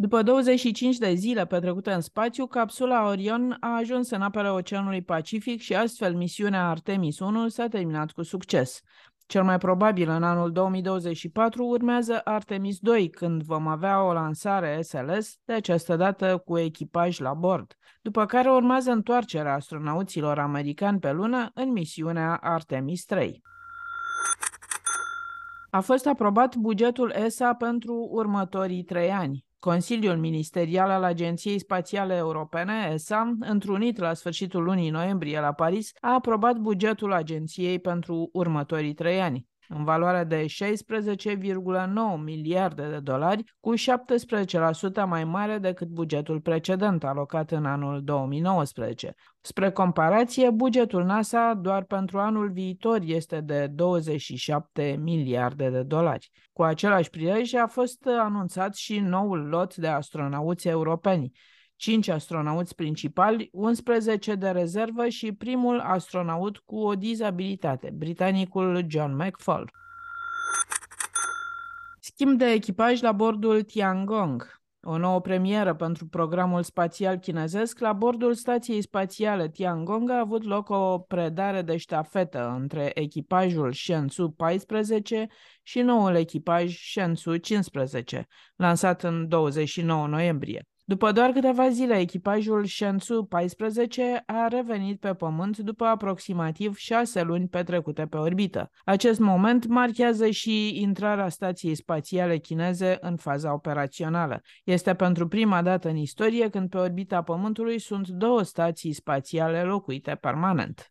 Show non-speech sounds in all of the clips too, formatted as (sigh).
După 25 de zile petrecute în spațiu, capsula Orion a ajuns în apele Oceanului Pacific și astfel misiunea Artemis 1 s-a terminat cu succes. Cel mai probabil în anul 2024 urmează Artemis 2, când vom avea o lansare SLS, de această dată cu echipaj la bord, după care urmează întoarcerea astronauților americani pe lună în misiunea Artemis 3. A fost aprobat bugetul ESA pentru următorii trei ani. Consiliul Ministerial al Agenției Spațiale Europene, ESA, întrunit la sfârșitul lunii noiembrie la Paris, a aprobat bugetul agenției pentru următorii trei ani, în valoare de 16,9 miliarde de dolari, cu 17% mai mare decât bugetul precedent alocat în anul 2019. Spre comparație, bugetul NASA doar pentru anul viitor este de 27 miliarde de dolari. Cu același prilej a fost anunțat și noul lot de astronauți europeni, 5 astronauți principali, 11 de rezervă și primul astronaut cu o dizabilitate, britanicul John McFall. Schimb de echipaj la bordul Tiangong. O nouă premieră pentru programul spațial chinezesc, la bordul stației spațiale Tiangong a avut loc o predare de ștafetă între echipajul Shenzhou 14 și noul echipaj Shenzhou 15, lansat în 29 noiembrie. După doar câteva zile, echipajul Shenzhou 14 a revenit pe Pământ după aproximativ șase luni petrecute pe orbită. Acest moment marchează și intrarea stației spațiale chineze în faza operațională. Este pentru prima dată în istorie când pe orbita Pământului sunt două stații spațiale locuite permanent.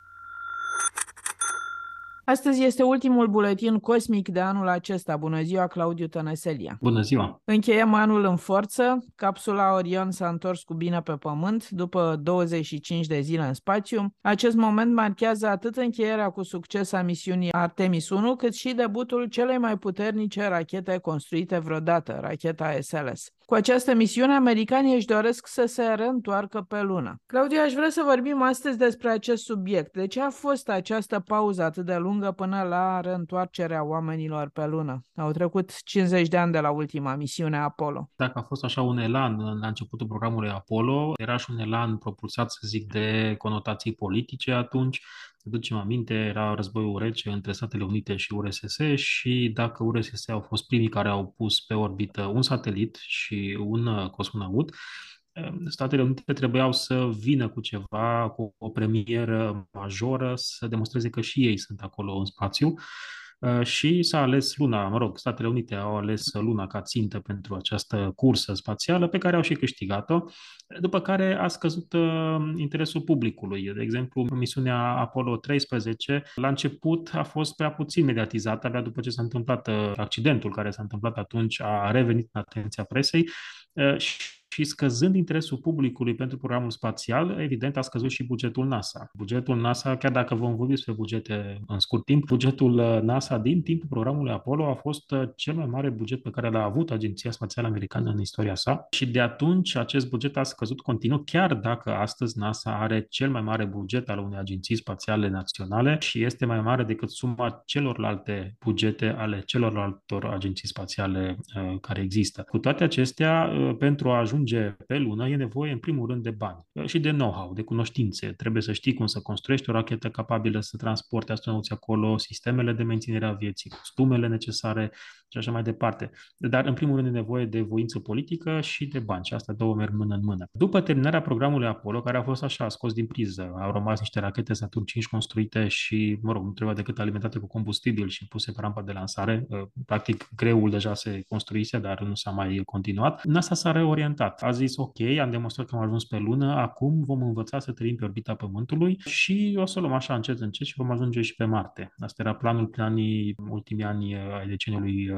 Astăzi este ultimul buletin cosmic de anul acesta. Bună ziua, Claudiu Tănăselia! Bună ziua! Încheiem anul în forță. Capsula Orion s-a întors cu bine pe Pământ după 25 de zile în spațiu. Acest moment marchează atât încheierea cu succes a misiunii Artemis 1, cât și debutul celei mai puternice rachete construite vreodată, racheta SLS. Cu această misiune, americanii își doresc să se reîntoarcă pe lună. Claudiu, aș vrea să vorbim astăzi despre acest subiect. De ce a fost această pauză atât de lungă până la reîntoarcerea oamenilor pe lună? Au trecut 50 de ani de la ultima misiune Apollo. Dacă a fost așa un elan la începutul programului Apollo, era și un elan propulsat, să zic, de conotații politice atunci, să ducem aminte, era războiul rece între Statele Unite și URSS și dacă URSS au fost primii care au pus pe orbită un satelit și un cosmonaut, Statele Unite trebuiau să vină cu ceva, cu o premieră majoră, să demonstreze că și ei sunt acolo în spațiu și s-a ales luna, mă rog, Statele Unite au ales luna ca țintă pentru această cursă spațială pe care au și câștigat-o, după care a scăzut interesul publicului. De exemplu, misiunea Apollo 13 la început a fost prea puțin mediatizată, abia după ce s-a întâmplat accidentul care s-a întâmplat atunci, a revenit în atenția presei și și scăzând interesul publicului pentru programul spațial, evident a scăzut și bugetul NASA. Bugetul NASA, chiar dacă vom vorbi despre bugete în scurt timp, bugetul NASA din timpul programului Apollo a fost cel mai mare buget pe care l-a avut Agenția Spațială Americană în istoria sa și de atunci acest buget a scăzut continuu, chiar dacă astăzi NASA are cel mai mare buget al unei agenții spațiale naționale și este mai mare decât suma celorlalte bugete ale celorlaltor agenții spațiale uh, care există. Cu toate acestea, uh, pentru a ajunge ajunge pe lună, e nevoie în primul rând de bani și de know-how, de cunoștințe. Trebuie să știi cum să construiești o rachetă capabilă să transporte astronauții acolo, sistemele de menținere a vieții, costumele necesare și așa mai departe. Dar în primul rând e nevoie de voință politică și de bani și astea două merg mână în mână. După terminarea programului Apollo, care a fost așa scos din priză, au rămas niște rachete Saturn 5 construite și, mă rog, nu trebuia decât alimentate cu combustibil și puse pe rampa de lansare. Practic, greul deja se construise, dar nu s-a mai continuat. NASA s-a reorientat adevărat. A zis, ok, am demonstrat că am ajuns pe lună, acum vom învăța să trăim pe orbita Pământului și o să luăm așa încet, încet și vom ajunge și pe Marte. Asta era planul prin anii, ultimii ani ai deceniului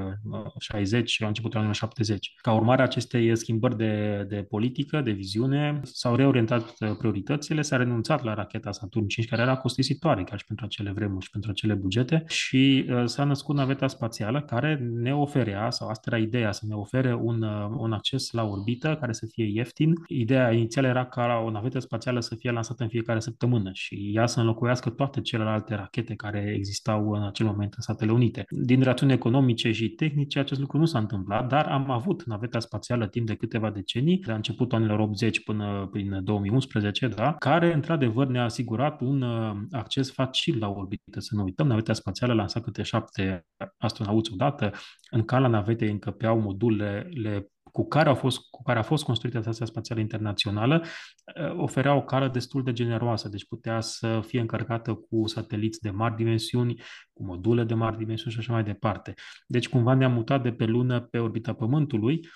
60 și la începutul anilor 70. Ca urmare a acestei schimbări de, de politică, de viziune, s-au reorientat prioritățile, s-a renunțat la racheta Saturn 5, care era costisitoare chiar și pentru acele vremuri și pentru acele bugete, și s-a născut naveta spațială care ne oferea, sau asta era ideea, să ne ofere un, un acces la orbită care să fie ieftin. Ideea inițială era ca o navetă spațială să fie lansată în fiecare săptămână și ea să înlocuiască toate celelalte rachete care existau în acel moment în Statele Unite. Din rațiuni economice și tehnice, acest lucru nu s-a întâmplat, dar am avut naveta spațială timp de câteva decenii, de la începutul anilor 80 până prin 2011, da, care într-adevăr ne-a asigurat un uh, acces facil la orbită. Să nu uităm, naveta spațială lansa câte șapte astronauți odată, în cala navetei încăpeau modulele cu care, au fost, cu care a fost construită Stația Spațială Internațională uh, oferea o cală destul de generoasă, deci putea să fie încărcată cu sateliți de mari dimensiuni, cu module de mari dimensiuni și așa mai departe. Deci cumva ne-am mutat de pe lună pe orbita Pământului,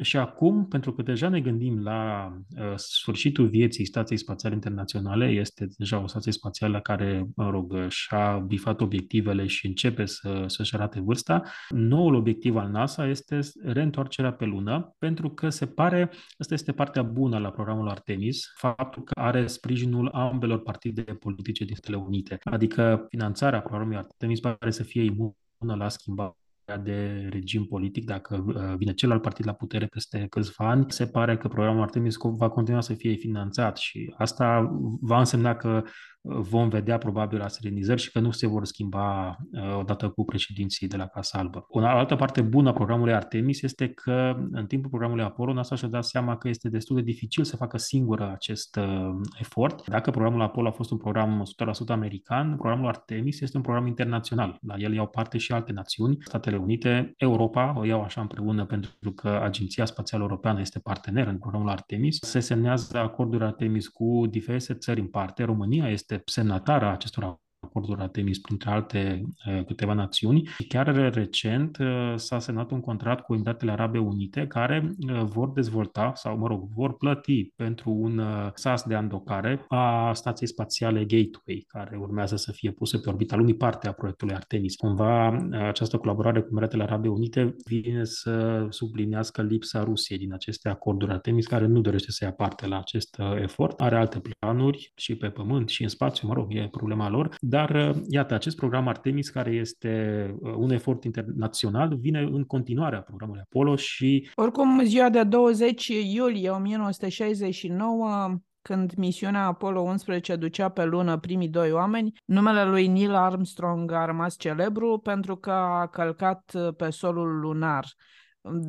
și acum, pentru că deja ne gândim la uh, sfârșitul vieții Stației Spațiale Internaționale, este deja o stație spațială care, mă rog, și-a bifat obiectivele și începe să, să-și arate vârsta, noul obiectiv al NASA este reîntoarcerea pe lună, pentru că se pare, asta este partea bună la programul Artemis, faptul că are sprijinul ambelor partide politice din Statele Unite. Adică finanțarea programului Artemis pare să fie imună la schimbare de regim politic, dacă uh, vine celălalt partid la putere peste câțiva ani, se pare că programul Artemis va continua să fie finanțat și asta va însemna că vom vedea probabil aserenizări și că nu se vor schimba uh, odată cu președinții de la Casa Albă. O altă parte bună a programului Artemis este că în timpul programului Apollo NASA și-a dat seama că este destul de dificil să facă singură acest uh, efort. Dacă programul Apollo a fost un program 100% american, programul Artemis este un program internațional. La el iau parte și alte națiuni, Statele Unite, Europa, o iau așa împreună pentru că Agenția Spațială Europeană este partener în programul Artemis. Se semnează acorduri Artemis cu diverse țări în parte. România este este semnatară a acestor acorduri Artemis, printre alte uh, câteva națiuni. Chiar recent uh, s-a semnat un contract cu Emiratele Arabe Unite care uh, vor dezvolta sau, mă rog, vor plăti pentru un sas de andocare a stației spațiale Gateway, care urmează să fie pusă pe orbita lumii, parte a proiectului Artemis. Cumva, această colaborare cu Emiratele Arabe Unite vine să sublinească lipsa Rusiei din aceste acorduri Artemis, care nu dorește să ia parte la acest efort. Are alte planuri și pe pământ și în spațiu, mă rog, e problema lor, dar, uh, iată, acest program Artemis, care este uh, un efort internațional, vine în continuare a programului Apollo și... Oricum, ziua de 20 iulie 1969 când misiunea Apollo 11 ducea pe lună primii doi oameni, numele lui Neil Armstrong a rămas celebru pentru că a călcat pe solul lunar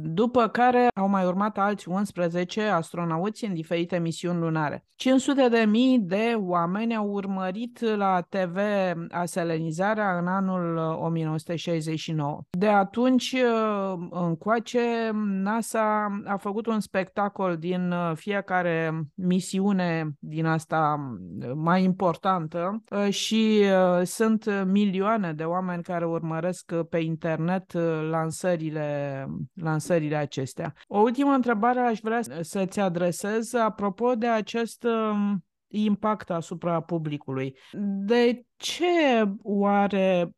după care au mai urmat alți 11 astronauți în diferite misiuni lunare. 500 de mii de oameni au urmărit la TV aselenizarea în anul 1969. De atunci încoace, NASA a făcut un spectacol din fiecare misiune din asta mai importantă și sunt milioane de oameni care urmăresc pe internet lansările lansările acestea. O ultimă întrebare aș vrea să-ți adresez apropo de acest um, impact asupra publicului. De ce oare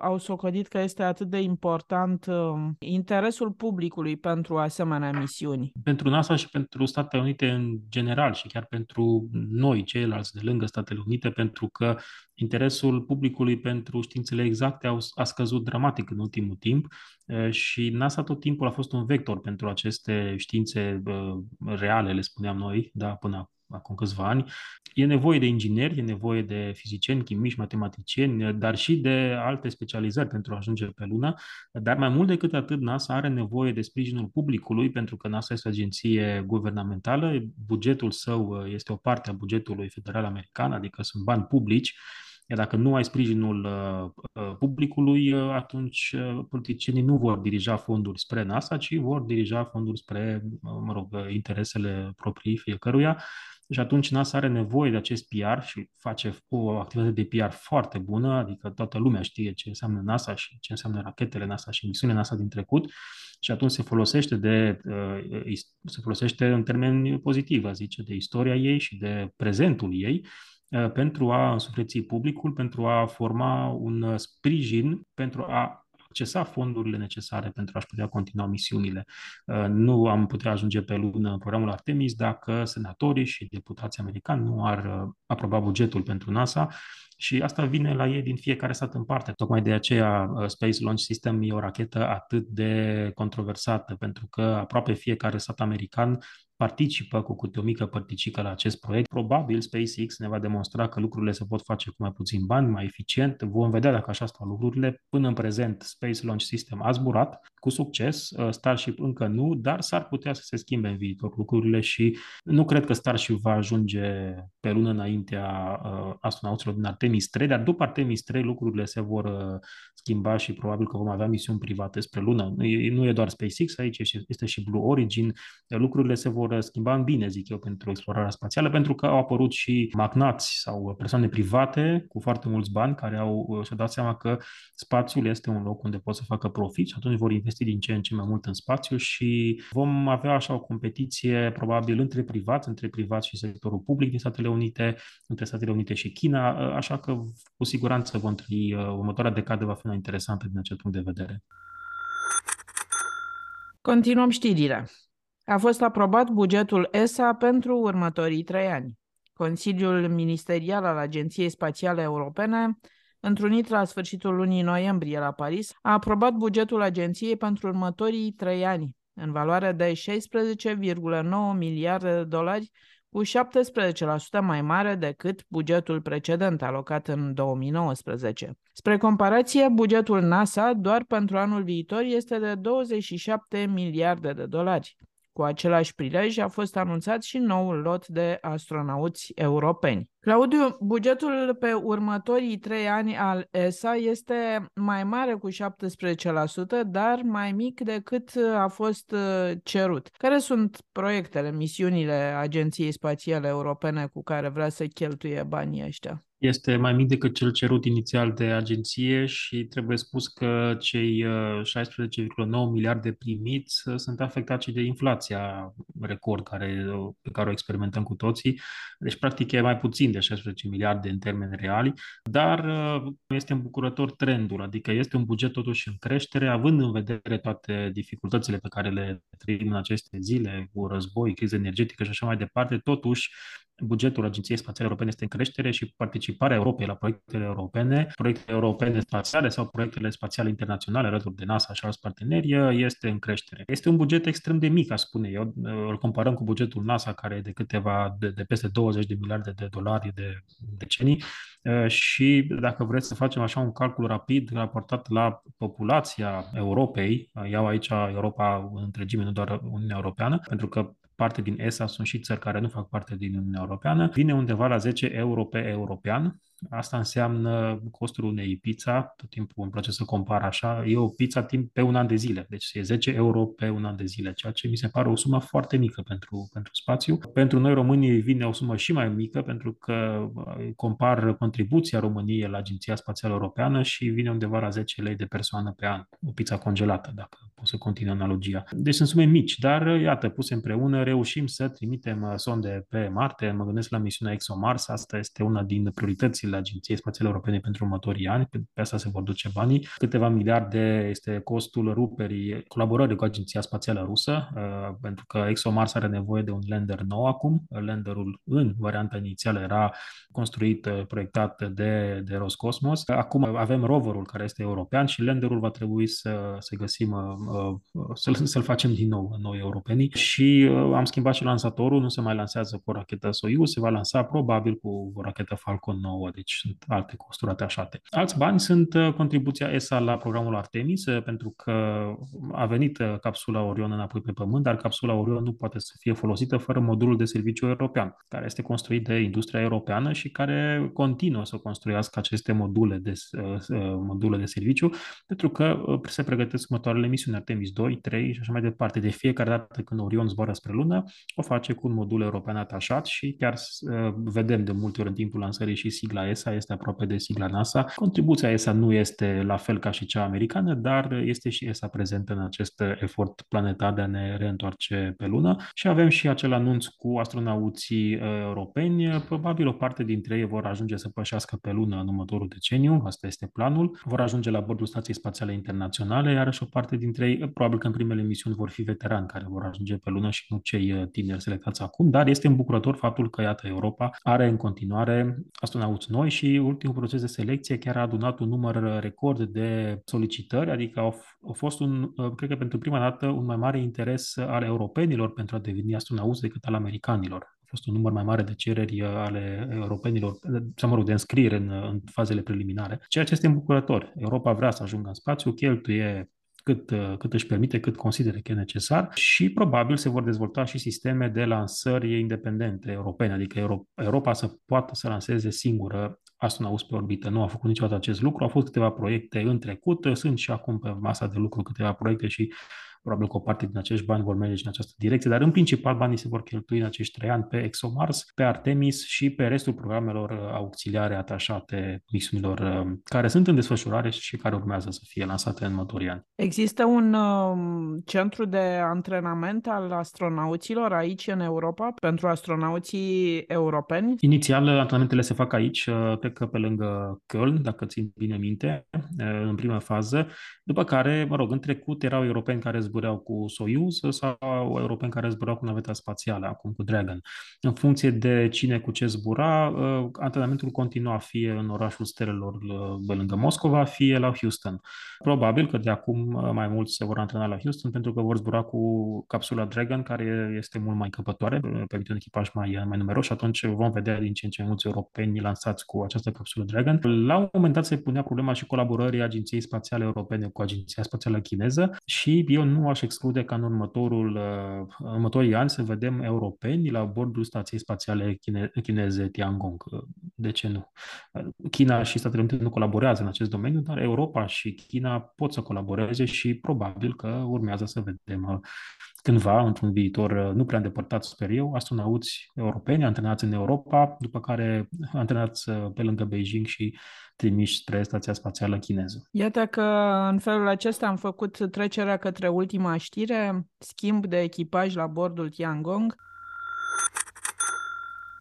au socotit că este atât de important um, interesul publicului pentru asemenea misiuni? Pentru NASA și pentru Statele Unite în general și chiar pentru noi, ceilalți de lângă Statele Unite, pentru că interesul publicului pentru științele exacte a scăzut dramatic în ultimul timp și NASA tot timpul a fost un vector pentru aceste științe reale, le spuneam noi, da, până acum câțiva ani. E nevoie de ingineri, e nevoie de fizicieni, chimici, matematicieni, dar și de alte specializări pentru a ajunge pe lună. Dar mai mult decât atât, NASA are nevoie de sprijinul publicului, pentru că NASA este o agenție guvernamentală, bugetul său este o parte a bugetului federal american, adică sunt bani publici, iar dacă nu ai sprijinul uh, uh, publicului, uh, atunci politicienii nu vor dirija fonduri spre NASA, ci vor dirija fonduri spre, mă rog, interesele proprii fiecăruia. Și atunci NASA are nevoie de acest PR și face o activitate de PR foarte bună, adică toată lumea știe ce înseamnă NASA și ce înseamnă rachetele NASA și misiunile NASA din trecut și atunci se folosește de se folosește în termeni pozitiv, zice, de istoria ei și de prezentul ei Uh, pentru a însufleți publicul, pentru a forma un uh, sprijin, pentru a accesa fondurile necesare pentru a-și putea continua misiunile. Nu am putea ajunge pe lună în programul Artemis dacă senatorii și deputații americani nu ar aproba bugetul pentru NASA și asta vine la ei din fiecare stat în parte. Tocmai de aceea Space Launch System e o rachetă atât de controversată, pentru că aproape fiecare stat american participă cu câte o mică părticică la acest proiect. Probabil SpaceX ne va demonstra că lucrurile se pot face cu mai puțin bani, mai eficient. Vom vedea dacă așa stau lucrurile. Până în prezent, Space Launch System a zburat cu succes, uh, Starship încă nu, dar s-ar putea să se schimbe în viitor lucrurile și nu cred că Starship va ajunge pe lună înaintea uh, astronauților din Artemis 3, dar după Artemis 3 lucrurile se vor uh, schimba și probabil că vom avea misiuni private spre lună. Nu e doar SpaceX aici, este și Blue Origin. Lucrurile se vor vor schimba în bine, zic eu, pentru explorarea spațială, pentru că au apărut și magnați sau persoane private cu foarte mulți bani care au uh, și-au dat seama că spațiul este un loc unde pot să facă profit și atunci vor investi din ce în ce mai mult în spațiu și vom avea așa o competiție probabil între privați, între privați și sectorul public din Statele Unite, între Statele Unite și China, uh, așa că cu siguranță vom trăi, uh, următoarea decadă va fi una interesantă din acest punct de vedere. Continuăm știrile. A fost aprobat bugetul ESA pentru următorii trei ani. Consiliul Ministerial al Agenției Spațiale Europene, întrunit la sfârșitul lunii noiembrie la Paris, a aprobat bugetul agenției pentru următorii trei ani, în valoare de 16,9 miliarde de dolari, cu 17% mai mare decât bugetul precedent alocat în 2019. Spre comparație, bugetul NASA doar pentru anul viitor este de 27 miliarde de dolari. Cu același prilej a fost anunțat și noul lot de astronauți europeni. Claudiu, bugetul pe următorii trei ani al ESA este mai mare cu 17%, dar mai mic decât a fost uh, cerut. Care sunt proiectele, misiunile Agenției Spațiale Europene cu care vrea să cheltuie banii ăștia? Este mai mic decât cel cerut inițial de agenție și trebuie spus că cei 16,9 uh, miliarde primiți uh, sunt afectați și de inflația record care, uh, pe care o experimentăm cu toții. Deci, practic, e mai puțin de 16 miliarde în termeni reali, dar este îmbucurător trendul, adică este un buget totuși în creștere, având în vedere toate dificultățile pe care le trăim în aceste zile, cu război, criză energetică și așa mai departe, totuși bugetul Agenției Spațiale Europene este în creștere și participarea Europei la proiectele europene, proiectele europene spațiale sau proiectele spațiale internaționale alături de NASA și alți parteneri este în creștere. Este un buget extrem de mic, aș spune eu. Îl comparăm cu bugetul NASA, care e de câteva, de, de peste 20 de miliarde de dolari de decenii și dacă vreți să facem așa un calcul rapid raportat la populația Europei, iau aici Europa în întregime, nu doar Uniunea Europeană, pentru că parte din ESA sunt și țări care nu fac parte din Uniunea Europeană, vine undeva la 10 euro pe european, Asta înseamnă costul unei pizza, tot timpul îmi place să compar așa, e o pizza timp pe un an de zile, deci e 10 euro pe un an de zile, ceea ce mi se pare o sumă foarte mică pentru, pentru spațiu. Pentru noi românii vine o sumă și mai mică, pentru că compar contribuția României la Agenția Spațială Europeană și vine undeva la 10 lei de persoană pe an, o pizza congelată, dacă pot să continui analogia. Deci sunt sume mici, dar iată, puse împreună, reușim să trimitem sonde pe Marte, mă gândesc la misiunea ExoMars, asta este una din prioritățile la Agenției Spațiale Europene pentru următorii ani, pe asta se vor duce banii. Câteva miliarde este costul ruperii colaborării cu Agenția Spațială Rusă, uh, pentru că ExoMars are nevoie de un lander nou acum. Landerul în varianta inițială era construit, uh, proiectat de, de Roscosmos. Acum avem roverul care este european și landerul va trebui să, să găsim, uh, să-l, să-l facem din nou noi europenii și am schimbat și lansatorul, nu se mai lansează cu o rachetă Soyuz, se va lansa probabil cu o rachetă Falcon 9 deci sunt alte costuri atașate. Alți bani sunt uh, contribuția ESA la programul Artemis, uh, pentru că a venit uh, capsula Orion înapoi pe Pământ, dar capsula Orion nu poate să fie folosită fără modulul de serviciu european, care este construit de industria europeană și care continuă să construiască aceste module de, module de serviciu, pentru că se pregătesc următoarele misiuni Artemis 2, 3 și așa mai departe. De fiecare dată când Orion zboară spre lună, o face cu un modul european atașat și chiar vedem de multe ori în timpul lansării și sigla sigla ESA, este aproape de sigla NASA. Contribuția ESA nu este la fel ca și cea americană, dar este și ESA prezentă în acest efort planetar de a ne reîntoarce pe lună. Și avem și acel anunț cu astronauții uh, europeni. Probabil o parte dintre ei vor ajunge să pășească pe lună în următorul deceniu, asta este planul. Vor ajunge la bordul Stației Spațiale Internaționale, iar și o parte dintre ei, probabil că în primele misiuni vor fi veterani care vor ajunge pe lună și nu cei uh, tineri selectați acum, dar este îmbucurător faptul că, iată, Europa are în continuare astronauți noi și ultimul proces de selecție chiar a adunat un număr record de solicitări, adică au, au fost un, uh, cred că pentru prima dată, un mai mare interes al europenilor pentru a deveni astronauți decât al americanilor. A fost un număr mai mare de cereri uh, ale europenilor, sau mă rog, de înscriere în, în fazele preliminare, ceea ce este îmbucurător. Europa vrea să ajungă în spațiu, cheltuie cât, uh, cât își permite, cât consideră că e necesar și probabil se vor dezvolta și sisteme de lansări independente europene, adică Europa să poată să lanseze singură astronauți pe orbită. Nu a făcut niciodată acest lucru, au fost câteva proiecte în trecut, sunt și acum pe masa de lucru câteva proiecte și Probabil că o parte din acești bani vor merge în această direcție, dar în principal banii se vor cheltui în acești trei ani pe ExoMars, pe Artemis și pe restul programelor uh, auxiliare atașate misiunilor uh, care sunt în desfășurare și care urmează să fie lansate în următorii ani. Există un uh, centru de antrenament al astronauților aici în Europa pentru astronauții europeni? Inițial, antrenamentele se fac aici, cred că pe lângă Köln, dacă țin bine minte, în prima fază, după care, mă rog, în trecut erau europeni care zbureau cu Soyuz sau europeni care zburau cu naveta spațială, acum cu Dragon. În funcție de cine cu ce zbura, uh, antrenamentul continua fie în orașul Stelelor uh, lângă Moscova, fie la Houston. Probabil că de acum uh, mai mulți se vor antrena la Houston pentru că vor zbura cu capsula Dragon, care este mult mai căpătoare, permite un echipaj mai, mai numeros și atunci vom vedea din ce în ce mulți europeni lansați cu această capsulă Dragon. La un moment dat se punea problema și colaborării Agenției Spațiale Europene cu Agenția Spațială Chineză și eu nu aș exclude ca în următorul, uh, următorii ani să vedem europeni la bordul Stației Spațiale chine, Chineze Tiangong. De ce nu? China și Statele Unite nu colaborează în acest domeniu, dar Europa și China pot să colaboreze și probabil că urmează să vedem uh, cândva, într-un viitor uh, nu prea îndepărtat, sper eu, astronauți europeni antrenați în Europa, după care antrenați pe lângă Beijing și trimiși spre Stația Spațială Chineză. Iată că în felul acesta am făcut trecerea către ultima știre, schimb de echipaj la bordul Tiangong,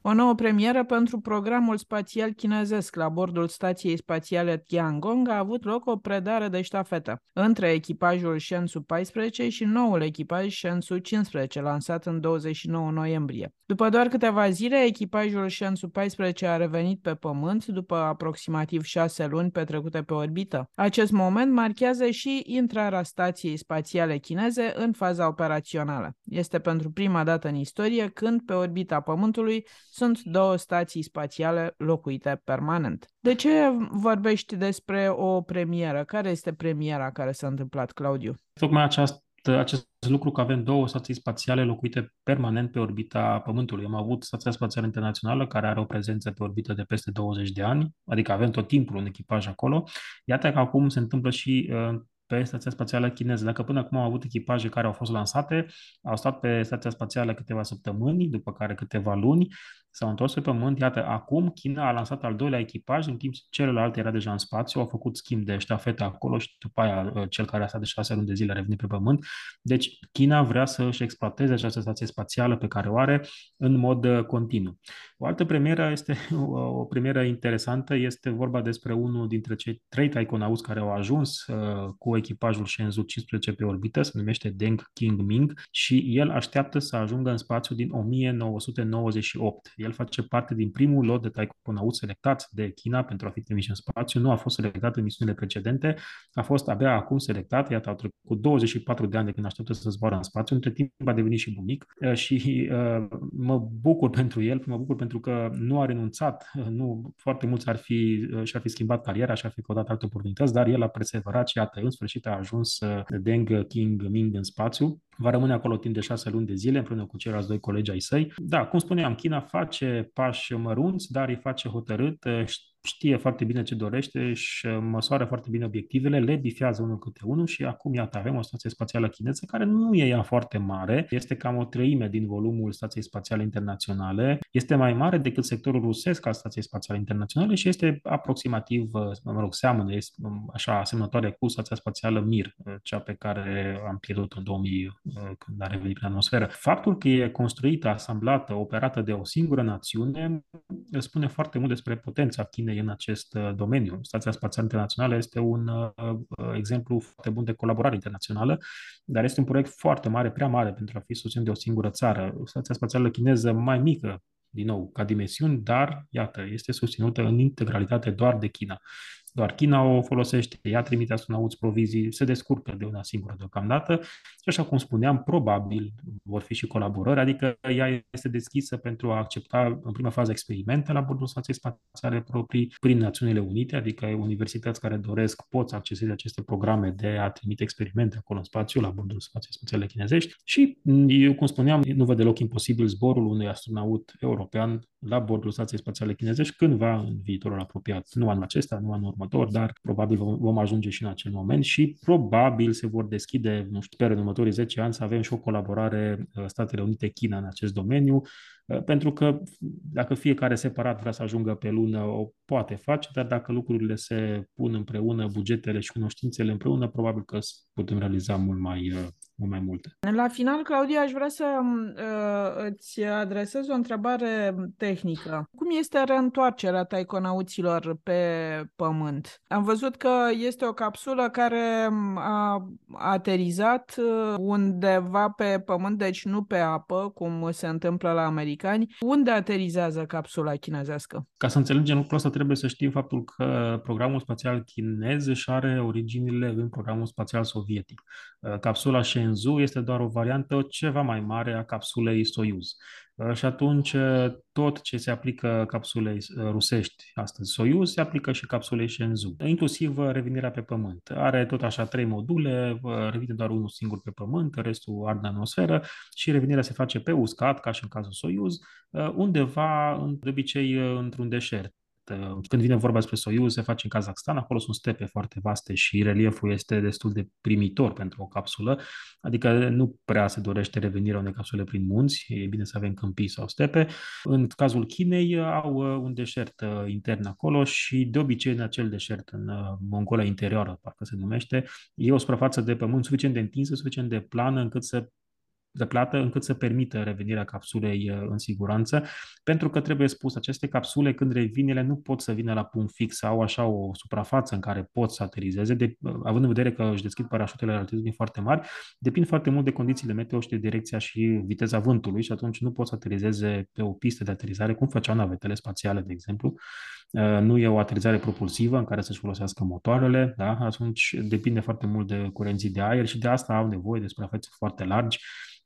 o nouă premieră pentru programul spațial chinezesc la bordul stației spațiale Tiangong a avut loc o predare de ștafetă între echipajul Shenzhou 14 și noul echipaj Shenzhou 15, lansat în 29 noiembrie. După doar câteva zile, echipajul Shenzhou 14 a revenit pe Pământ după aproximativ șase luni petrecute pe orbită. Acest moment marchează și intrarea stației spațiale chineze în faza operațională. Este pentru prima dată în istorie când pe orbita Pământului sunt două stații spațiale locuite permanent. De ce vorbești despre o premieră? Care este premiera care s-a întâmplat, Claudiu? Tocmai această acest lucru că avem două stații spațiale locuite permanent pe orbita Pământului. Am avut Stația Spațială Internațională, care are o prezență pe orbită de peste 20 de ani, adică avem tot timpul un echipaj acolo. Iată că acum se întâmplă și uh, pe Stația Spațială Chineză. Dacă până acum au avut echipaje care au fost lansate, au stat pe Stația Spațială câteva săptămâni, după care câteva luni, s-au întors pe Pământ. Iată, acum China a lansat al doilea echipaj, în timp ce celălalt era deja în spațiu, au făcut schimb de ștafetă acolo și după aia uh, cel care a stat de șase luni de zile a revenit pe Pământ. Deci China vrea să își exploateze această stație spațială pe care o are în mod uh, continuu. O altă premieră este (laughs) o premieră interesantă, este vorba despre unul dintre cei trei taikonauți care au ajuns uh, cu echipajul Shenzhou 15 pe orbită, se numește Deng Qingming și el așteaptă să ajungă în spațiu din 1998. El face parte din primul lot de taikonauți selectați de China pentru a fi trimis în spațiu. Nu a fost selectat în misiunile precedente, a fost abia acum selectat. Iată, au trecut 24 de ani de când așteaptă să zboară în spațiu. Între timp a devenit și bunic uh, și uh, mă bucur pentru el, mă bucur pentru că nu a renunțat. Nu, foarte mulți ar fi, uh, și-ar fi schimbat cariera și ar fi căutat alte oportunități, dar el a perseverat și iată, în sfârșit a ajuns uh, Deng King Ming în spațiu va rămâne acolo timp de șase luni de zile împreună cu ceilalți doi colegi ai săi. Da, cum spuneam, China face pași mărunți, dar îi face hotărât. Știe foarte bine ce dorește și măsoară foarte bine obiectivele, le bifează unul câte unul și acum, iată, avem o stație spațială chineză care nu e ea foarte mare, este cam o treime din volumul Stației Spațiale Internaționale, este mai mare decât sectorul rusesc al Stației Spațiale Internaționale și este aproximativ, mă rog, seamănă, este așa asemănătoare cu Stația Spațială Mir, cea pe care am pierdut în 2000 când a revenit prin atmosferă. Faptul că e construită, asamblată, operată de o singură națiune spune foarte mult despre potența Chinei în acest uh, domeniu. Stația Spațială Internațională este un uh, uh, exemplu foarte bun de colaborare internațională, dar este un proiect foarte mare, prea mare pentru a fi susținut de o singură țară. Stația Spațială Chineză mai mică, din nou, ca dimensiuni, dar, iată, este susținută în integralitate doar de China. Doar China o folosește, ea trimite astronauți provizii, se descurcă de una singură deocamdată și așa cum spuneam, probabil vor fi și colaborări, adică ea este deschisă pentru a accepta în prima fază experimente la bordul stației spațiale proprii prin Națiunile Unite, adică universități care doresc pot să acceseze aceste programe de a trimite experimente acolo în spațiu la bordul stației spațiale chinezești și, eu cum spuneam, nu văd deloc imposibil zborul unui astronaut european la bordul stației spațiale chinezești cândva în viitorul apropiat, nu anul acesta, nu anul următor, dar probabil vom ajunge și în acel moment și probabil se vor deschide, nu știu, sper în următorii 10 ani să avem și o colaborare uh, Statele Unite-China în acest domeniu, uh, pentru că dacă fiecare separat vrea să ajungă pe lună, o poate face, dar dacă lucrurile se pun împreună, bugetele și cunoștințele împreună, probabil că putem realiza mult mai, uh, mult mai multe. La final, Claudia, aș vrea să uh, îți adresez o întrebare tehnică. Cum este reîntoarcerea taiconauților pe Pământ? Am văzut că este o capsulă care a aterizat uh, undeva pe Pământ, deci nu pe apă, cum se întâmplă la americani. Unde aterizează capsula chinezească? Ca să înțelegem lucrul ăsta, trebuie să știm faptul că programul spațial chinez își are originile în programul spațial sovietic. Uh, capsula Shenzhou este doar o variantă ceva mai mare a capsulei Soyuz. Uh, și atunci uh, tot ce se aplică capsulei rusești astăzi Soyuz se aplică și capsulei Shenzhou, inclusiv revenirea pe Pământ. Are tot așa trei module, revine doar unul singur pe Pământ, restul arde în atmosferă și revenirea se face pe uscat, ca și în cazul Soyuz, undeva, de obicei, într-un deșert. Uh, când vine vorba despre Soyuz, se face în Kazakhstan, acolo sunt stepe foarte vaste și relieful este destul de primitor pentru o capsulă, adică nu prea se dorește revenirea unei capsule prin munți, e bine să avem câmpii sau stepe. În cazul Chinei au uh, un deșert uh, intern acolo și de obicei în acel deșert, în Mongolia interioară, parcă se numește, e o suprafață de pământ suficient de întinsă, suficient de plană încât să de plată încât să permită revenirea capsulei uh, în siguranță, pentru că trebuie spus, aceste capsule când revin, ele nu pot să vină la punct fix, au așa o suprafață în care pot să aterizeze, de, uh, având în vedere că își deschid parașutele la altitudini foarte mari, depind foarte mult de condițiile meteo și de direcția și viteza vântului și atunci nu pot să aterizeze pe o pistă de aterizare, cum făceau navetele spațiale, de exemplu. Uh, nu e o aterizare propulsivă în care să-și folosească motoarele, da? atunci depinde foarte mult de curenții de aer și de asta au nevoie de suprafețe foarte largi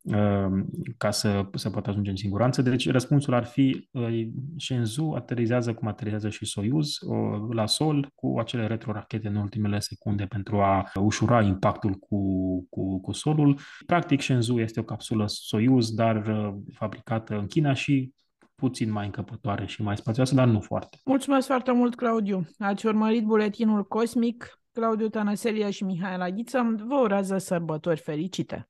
Um, ca să, să poată ajunge în siguranță. Deci răspunsul ar fi uh, Shenzhou aterizează cum aterizează și Soyuz la sol cu acele retrorachete în ultimele secunde pentru a ușura impactul cu, cu, cu solul. Practic Shenzhou este o capsulă Soyuz, dar uh, fabricată în China și puțin mai încăpătoare și mai spațioasă, dar nu foarte. Mulțumesc foarte mult, Claudiu. Ați urmărit buletinul cosmic. Claudiu Tănăselia și Mihaela Ghiță vă urează sărbători fericite!